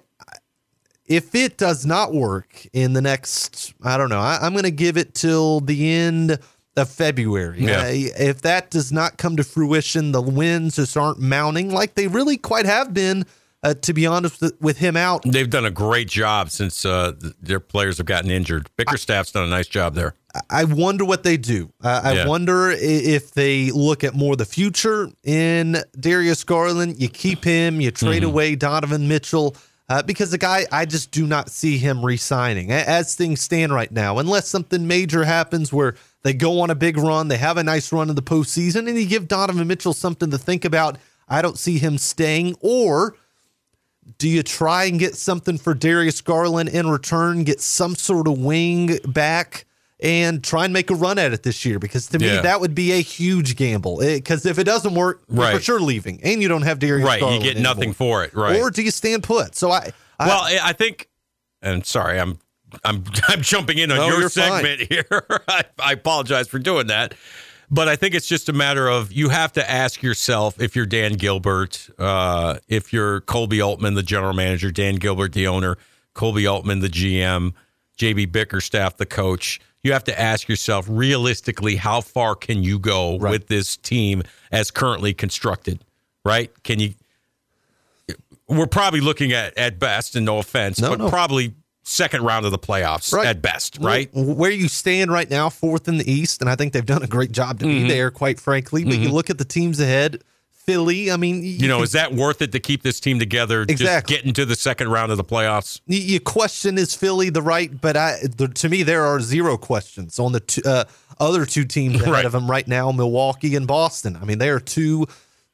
If it does not work in the next, I don't know, I, I'm going to give it till the end of February. Yeah. Uh, if that does not come to fruition, the wins just aren't mounting like they really quite have been. Uh, to be honest with, him out, They've done a great job since uh, their players have gotten injured. Bickerstaff's done a nice job there. I wonder what they do. Uh, I Yeah. wonder if they look at more the future in Darius Garland. You keep him, you trade away Donovan Mitchell. Uh, because the guy, I just do not see him re-signing as things stand right now, unless something major happens where they go on a big run, they have a nice run in the postseason, and you give Donovan Mitchell something to think about. I don't see him staying, or do you try and get something for Darius Garland in return, get some sort of wing back, and try and make a run at it this year? Because to me, that would be a huge gamble. Because if it doesn't work, you're for sure leaving, and you don't have Darius Right, you Garland get nothing for it. Right. Or do you stand put? So I, I well, I I think, and sorry, I'm I'm I'm jumping in on No, your you're fine. segment here. I, I apologize for doing that, but I think it's just a matter of you have to ask yourself if you're Dan Gilbert, uh, if you're Koby Altman, the general manager, Dan Gilbert, the owner, Koby Altman, the GM, JB Bickerstaff, the coach. You have to ask yourself realistically, how far can you go with this team as currently constructed? Right? Can you? We're probably looking at at best, and no offense, No, but no. probably second round of the playoffs Right. at best, right? Where you stand right now, fourth in the East, and I think they've done a great job to Mm-hmm. be there, quite frankly. But you look at the teams ahead: Philly. I mean, You know, is that worth it to keep this team together? Exactly. Just get into the second round of the playoffs. you, you question is Philly the right? But I, the, to me, there are zero questions on the two, uh, other two teams ahead Right. of them right now, Milwaukee and Boston. I mean, they are two,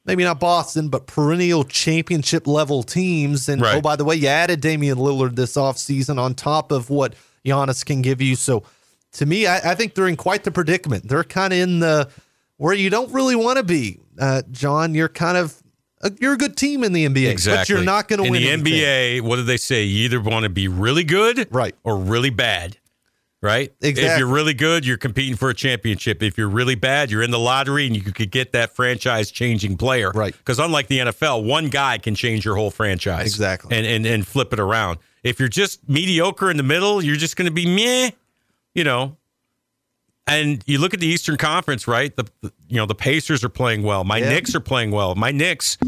maybe not Boston, but perennial championship level teams. And Right. oh, by the way, you added Damian Lillard this offseason on top of what Giannis can give you. So to me, I, I think they're in quite the predicament. They're kind of in the where you don't really want to be, uh, Jon. You're kind of uh, you're a good team in the NBA, Exactly. but you're not going to in win the anything. NBA. What do they say? You either want to be really good, Right. or really bad, right? Exactly. If you're really good, you're competing for a championship. If you're really bad, you're in the lottery, and you could get that franchise-changing player, Right. Because unlike the NFL, one guy can change your whole franchise, Exactly. and and and flip it around. If you're just mediocre in the middle, you're just going to be meh, you know. And you look at the Eastern Conference, right? The, the- you know the Pacers are playing well. My Yeah. Knicks are playing well. My Knicks,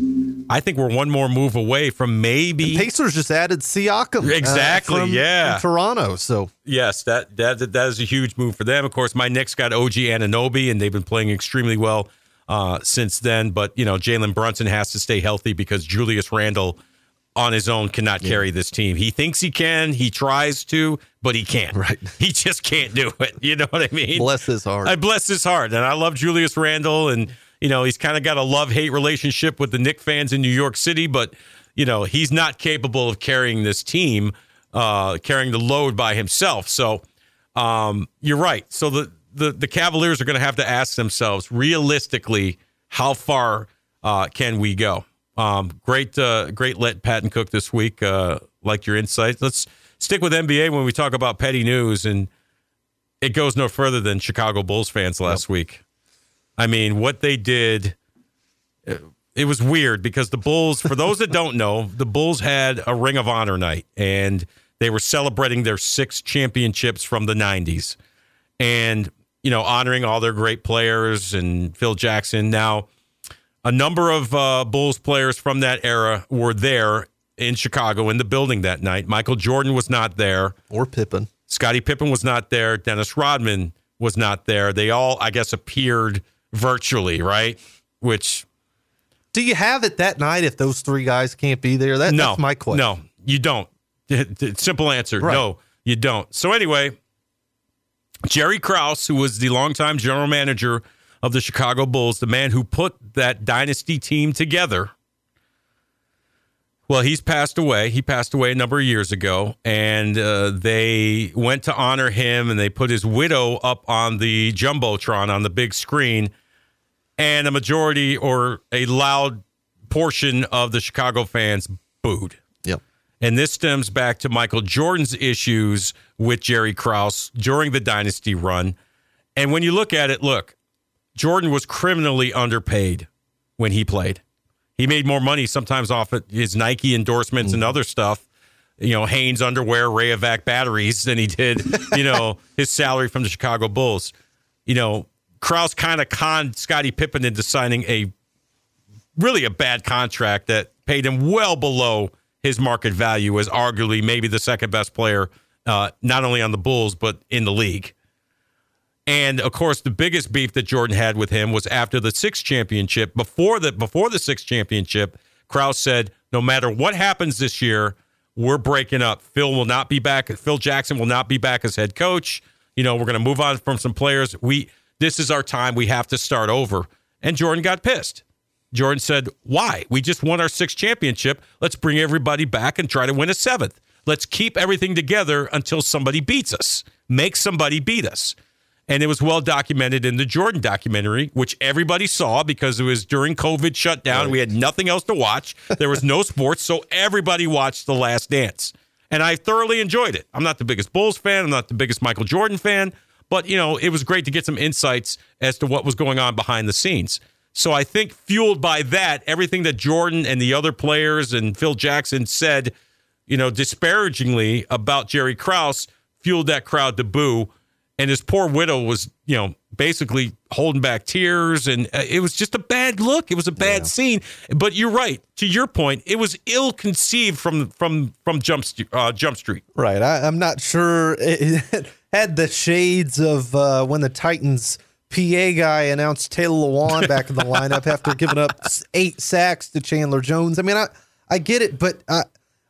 I think we're one more move away from maybe. Pacers just added Siakam. uh, Exactly, from- yeah. from Toronto. So yes, that that that is a huge move for them. Of course, my Knicks got OG Anunoby, and they've been playing extremely well uh, since then. But you know, Jalen Brunson has to stay healthy because Julius Randle on his own cannot carry this team. He thinks he can, he tries to, but he can't. Right. He just can't do it. You know what I mean? bless his heart. I bless his heart, and I love Julius Randle, and you know he's kind of got a love hate relationship with the Knick fans in New York City, but you know he's not capable of carrying this team, uh, carrying the load by himself. So um, you're right. So the the the Cavaliers are going to have to ask themselves realistically, how far uh, can we go? Um, great, uh, great. Let Patton Cook this week. Uh, like your insights. Let's stick with NBA when we talk about petty news and it goes no further than Chicago Bulls fans last week. I mean, what they did, it, was weird because the Bulls, for those that don't know, the Bulls had a Ring of Honor night and they were celebrating their six championships from the 90s and, you know, honoring all their great players and Phil Jackson. Now, a number of uh, Bulls players from that era were there in Chicago in the building that night. Michael Jordan was not there. or Pippen. Scottie Pippen was not there. Dennis Rodman was not there. They all, I guess, appeared virtually, right? Which Do you have it that night if those three guys can't be there? That, no, that's my question. No, you don't. Simple answer. Right. No, you don't. So anyway, Jerry Krause, who was the longtime general manager of the Chicago Bulls, the man who put that dynasty team together. Well, he's passed away. He passed away a number of years ago, and uh, they went to honor him, and they put his widow up on the jumbotron on the big screen, and a majority or a loud portion of the Chicago fans booed. Yep. And this stems back to Michael Jordan's issues with Jerry Krause during the dynasty run. And when you look at it, look, Jordan was criminally underpaid when he played. He made more money sometimes off of his Nike endorsements and other stuff, you know, Hanes underwear, Rayovac batteries than he did, you know, his salary from the Chicago Bulls. You know, Krause kind of conned Scottie Pippen into signing a really a bad contract that paid him well below his market value as arguably maybe the second best player, uh, not only on the Bulls, but in the league. And of course, the biggest beef that Jordan had with him was after the sixth championship. Before the before the sixth championship, Krause said, "No matter what happens this year, we're breaking up. Phil will not be back. Phil Jackson will not be back as head coach. You know, we're going to move on from some players. We this is our time. We have to start over." And Jordan got pissed. Jordan said, Why? We just won our sixth championship. Let's bring everybody back and try to win a seventh. Let's keep everything together until somebody beats us. Make somebody beat us. And it was well documented in the Jordan documentary, which everybody saw because it was during COVID shutdown. We had nothing else to watch. There was no sports, so everybody watched The Last Dance. And I thoroughly enjoyed it. I'm not the biggest Bulls fan, I'm not the biggest Michael Jordan fan, but you know, it was great to get some insights as to what was going on behind the scenes. So I think fueled by that, everything that Jordan and the other players and Phil Jackson said, you know, disparagingly about Jerry Krause fueled that crowd to boo. And his poor widow was, you know, basically holding back tears. And uh, it was just a bad look. It was a bad scene. But you're right. To your point, it was ill conceived from from from Jump, uh, Jump Street. Right. I, I'm not sure it, it had the shades of uh, when the Titans PA guy announced Taylor Lewan back in the lineup after giving up eight sacks to Chandler Jones. I mean, I I get it, but I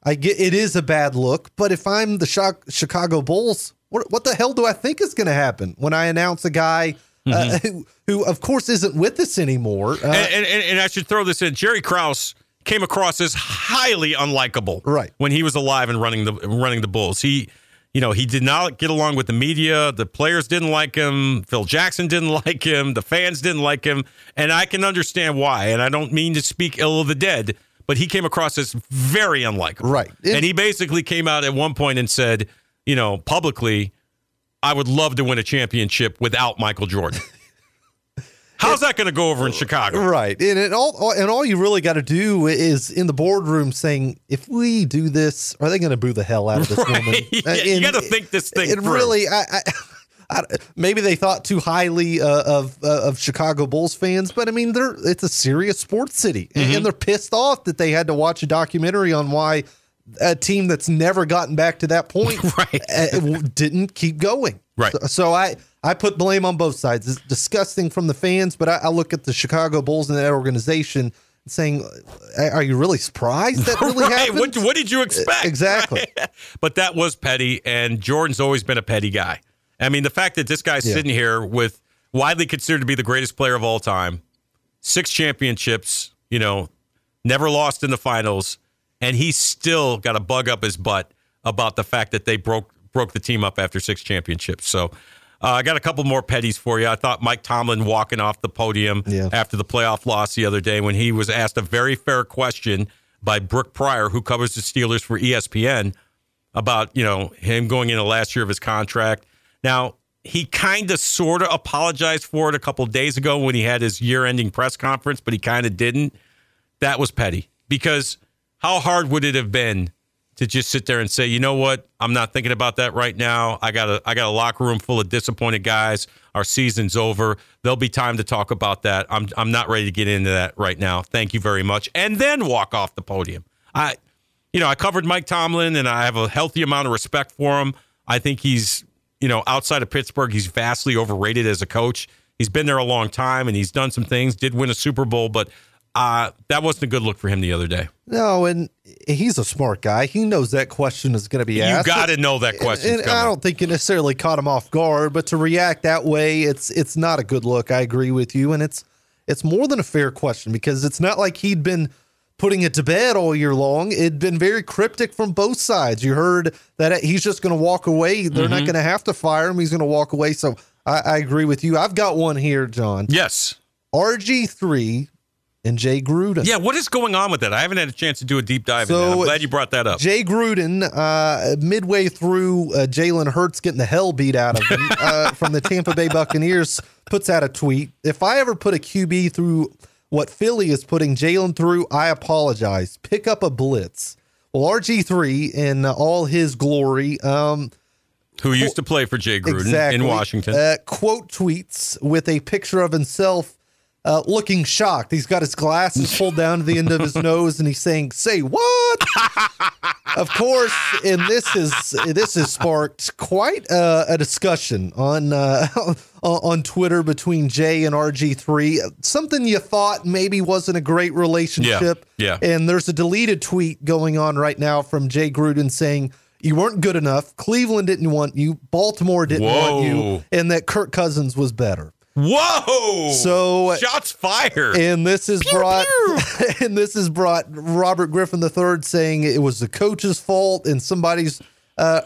I get it is a bad look. But if I'm the Chicago Bulls, what what the hell do I think is going to happen when I announce a guy? Uh, mm-hmm. Uh, who, who, of course, isn't with us anymore. Uh, and, and, and I should throw this in: Jerry Krause came across as highly unlikable, right, when he was alive and running the running the Bulls. He you know, he did not get along with the media. The players didn't like him. Phil Jackson didn't like him. The fans didn't like him. And I can understand why. And I don't mean to speak ill of the dead, but he came across as very unlikable. Right. and he basically came out at one point and said, you know, publicly, I would love to win a championship without Michael Jordan. How's that going to go over in Chicago? Right, and it all and all you really got to do is in the boardroom saying, if we do this, are they going to boo the hell out of this right. woman? yeah, and, you got to think this thing. It really, I, I, I, maybe they thought too highly uh, of uh, of Chicago Bulls fans, but I mean, they're it's a serious sports city, mm-hmm. and they're pissed off that they had to watch a documentary on why a team that's never gotten back to that point right. Uh, didn't keep going. Right. So, so I I put blame on both sides. It's disgusting from the fans, but I, I look at the Chicago Bulls and that organization saying, "Are you really surprised that really right. happened? What, what, did you expect?" Exactly. Right? But that was petty, and Jordan's always been a petty guy. I mean, the fact that this guy's yeah. sitting here with widely considered to be the greatest player of all time, six championships, you know, never lost in the finals, and he's still got a bug up his butt about the fact that they broke broke the team up after six championships. So uh, I got a couple more petties for you. I thought Mike Tomlin walking off the podium yeah. after the playoff loss the other day when he was asked a very fair question by Brooke Pryor, who covers the Steelers for ESPN, about you know him going into last year of his contract. Now he kind of sort of apologized for it a couple days ago when he had his year-ending press conference, but he kind of didn't. That was petty because how hard would it have been to just sit there and say, you know what, I'm not thinking about that right now. I got a I got a locker room full of disappointed guys. Our season's over. There'll be time to talk about that. I'm I'm not ready to get into that right now. Thank you very much. And then walk off the podium. I you know, I covered Mike Tomlin and I have a healthy amount of respect for him. I think he's, you know, outside of Pittsburgh, he's vastly overrated as a coach. He's been there a long time and he's done some things, did win a Super Bowl, but uh, that wasn't a good look for him the other day. No, and he's a smart guy. He knows that question is going to be asked. You got to know that question. I don't think it necessarily caught him off guard, but to react that way, it's it's not a good look. I agree with you, and it's it's more than a fair question because it's not like he'd been putting it to bed all year long. It'd been very cryptic from both sides. You heard that he's just going to walk away. They're mm-hmm. not going to have to fire him. He's going to walk away. So I, I agree with you. I've got one here, Jon. Yes. RG three and Jay Gruden. Yeah, what is going on with that? I haven't had a chance to do a deep dive so, in that. I'm glad you brought that up. Jay Gruden, uh, midway through uh, Jalen Hurts getting the hell beat out of him uh, from the Tampa Bay Buccaneers, puts out a tweet. If I ever put a QB through what Philly is putting Jalen through, I apologize. Pick up a blitz. Well, RG3 in all his glory. Um, who used to play for Jay Gruden exactly, in Washington. Uh, quote tweets with a picture of himself uh, looking shocked. He's got his glasses pulled down to the end of his nose, and he's saying, "Say what?" of course, and this is this has sparked quite uh, a discussion on uh, on Twitter between Jay and RG3. Something you thought maybe wasn't a great relationship. Yeah. yeah. And there's a deleted tweet going on right now from Jay Gruden saying. You weren't good enough. Cleveland didn't want you. Baltimore didn't Whoa. want you. And that Kirk Cousins was better. Whoa! So shots fired, and this is pew, brought, pew. and this is brought Robert Griffin III saying it was the coach's fault, and somebody's uh,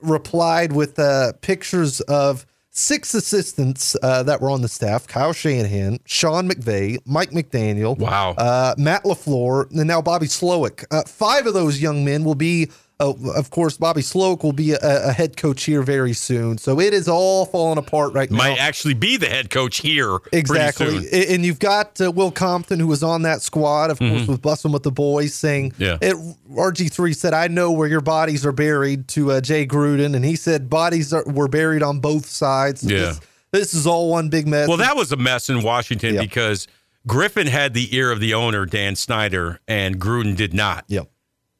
replied with uh, pictures of six assistants uh, that were on the staff: Kyle Shanahan, Sean McVay, Mike McDaniel, wow, uh, Matt LaFleur, and now Bobby Slowik. Uh, five of those young men will be uh, of course, Bobby Slowik will be a, a, head coach here very soon. So it is all falling apart right now. Might actually be the head coach here. Exactly. And you've got uh, Will Compton, who was on that squad, of mm-hmm. course, with Bussin' with the Boys, saying, yeah. It, RG3 said, I know where your bodies are buried to uh, Jay Gruden. And he said, bodies are, were buried on both sides. Yeah. This, this, is all one big mess. Well, that was a mess in Washington yeah. because Griffin had the ear of the owner, Dan Snyder, and Gruden did not. Yep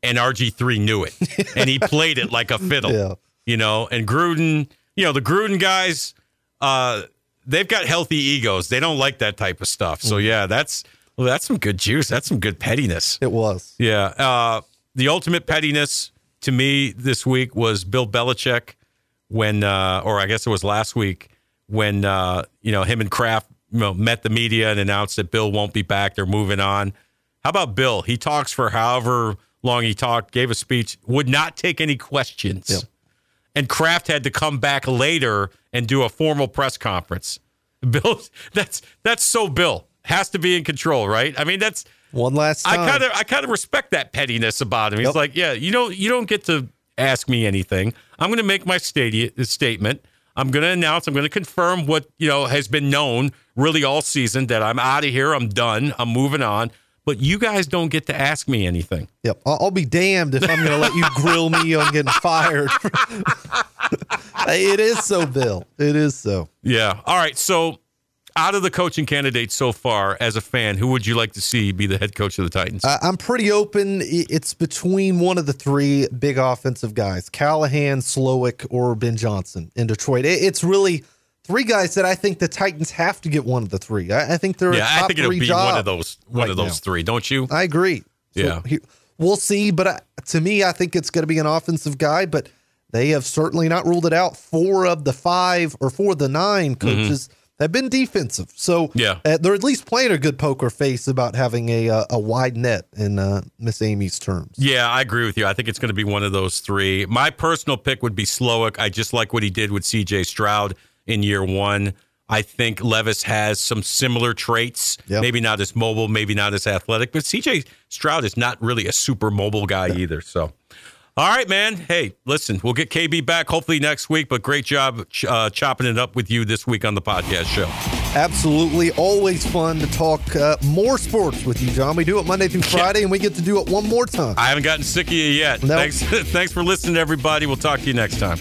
and RG3 knew it. and he played it like a fiddle. Yeah. You know, and Gruden, you know, the Gruden guys, uh, they've got healthy egos. They don't like that type of stuff. So Mm. yeah, that's well, that's some good juice. That's some good pettiness. It was. Yeah. Uh, the ultimate pettiness to me this week was Bill Belichick when, uh, or I guess it was last week when, uh, you know, him and Kraft you know, met the media and announced that Bill won't be back. They're moving on. How about Bill? He talks for however long he talked, gave a speech, would not take any questions. Yep. And Kraft had to come back later and do a formal press conference. Bill, that's that's so Bill has to be in control, right? I mean, that's One last I kind of I kind of respect that pettiness about him. He's Yep. like, yeah, you don't you don't get to ask me anything. I'm going to make my stadi- statement. I'm going to announce. I'm going to confirm what you know has been known really all season that I'm out of here. I'm done. I'm moving on. But you guys don't get to ask me anything. Yep. I'll, I'll be damned if I'm going to let you grill me on getting fired. it is so, Bill. It is so. Yeah. All right. So, out of the coaching candidates so far, as a fan, who would you like to see be the head coach of the Titans? I- I'm pretty open. It's between one of the three big offensive guys Callahan, Slowik, or Ben Johnson in Detroit. It's really three guys that I think the Titans have to get one of the three. I, I think they're a yeah, I think it'll be one of those one right of those now. three. Don't you? I agree. So Yeah. he- we'll see. But I, to me, I think it's going to be an offensive guy. But they have certainly not ruled it out. Four of the five or four of the nine coaches have been defensive. So Mm-hmm. Yeah. uh, they're at least playing a good poker face about having a uh, a wide net in uh, Miss Amy's terms. Yeah, I agree with you. I think it's going to be one of those three. My personal pick would be Slowik. I just like what he did with CJ Stroud in year one. I think Levis has some similar traits. Yep. Maybe not as mobile, maybe not as athletic, but CJ Stroud is not really a super mobile guy either. So, all right, man. Hey, listen, we'll get KB back hopefully next week, but great job uh, chopping it up with you this week on the podcast show. Absolutely, always fun to talk uh, more sports with you, Jon. We do it Monday through Friday, and we get to do it one more time. I haven't gotten sick of you yet. No. Thanks, thanks for listening, everybody. We'll talk to you next time.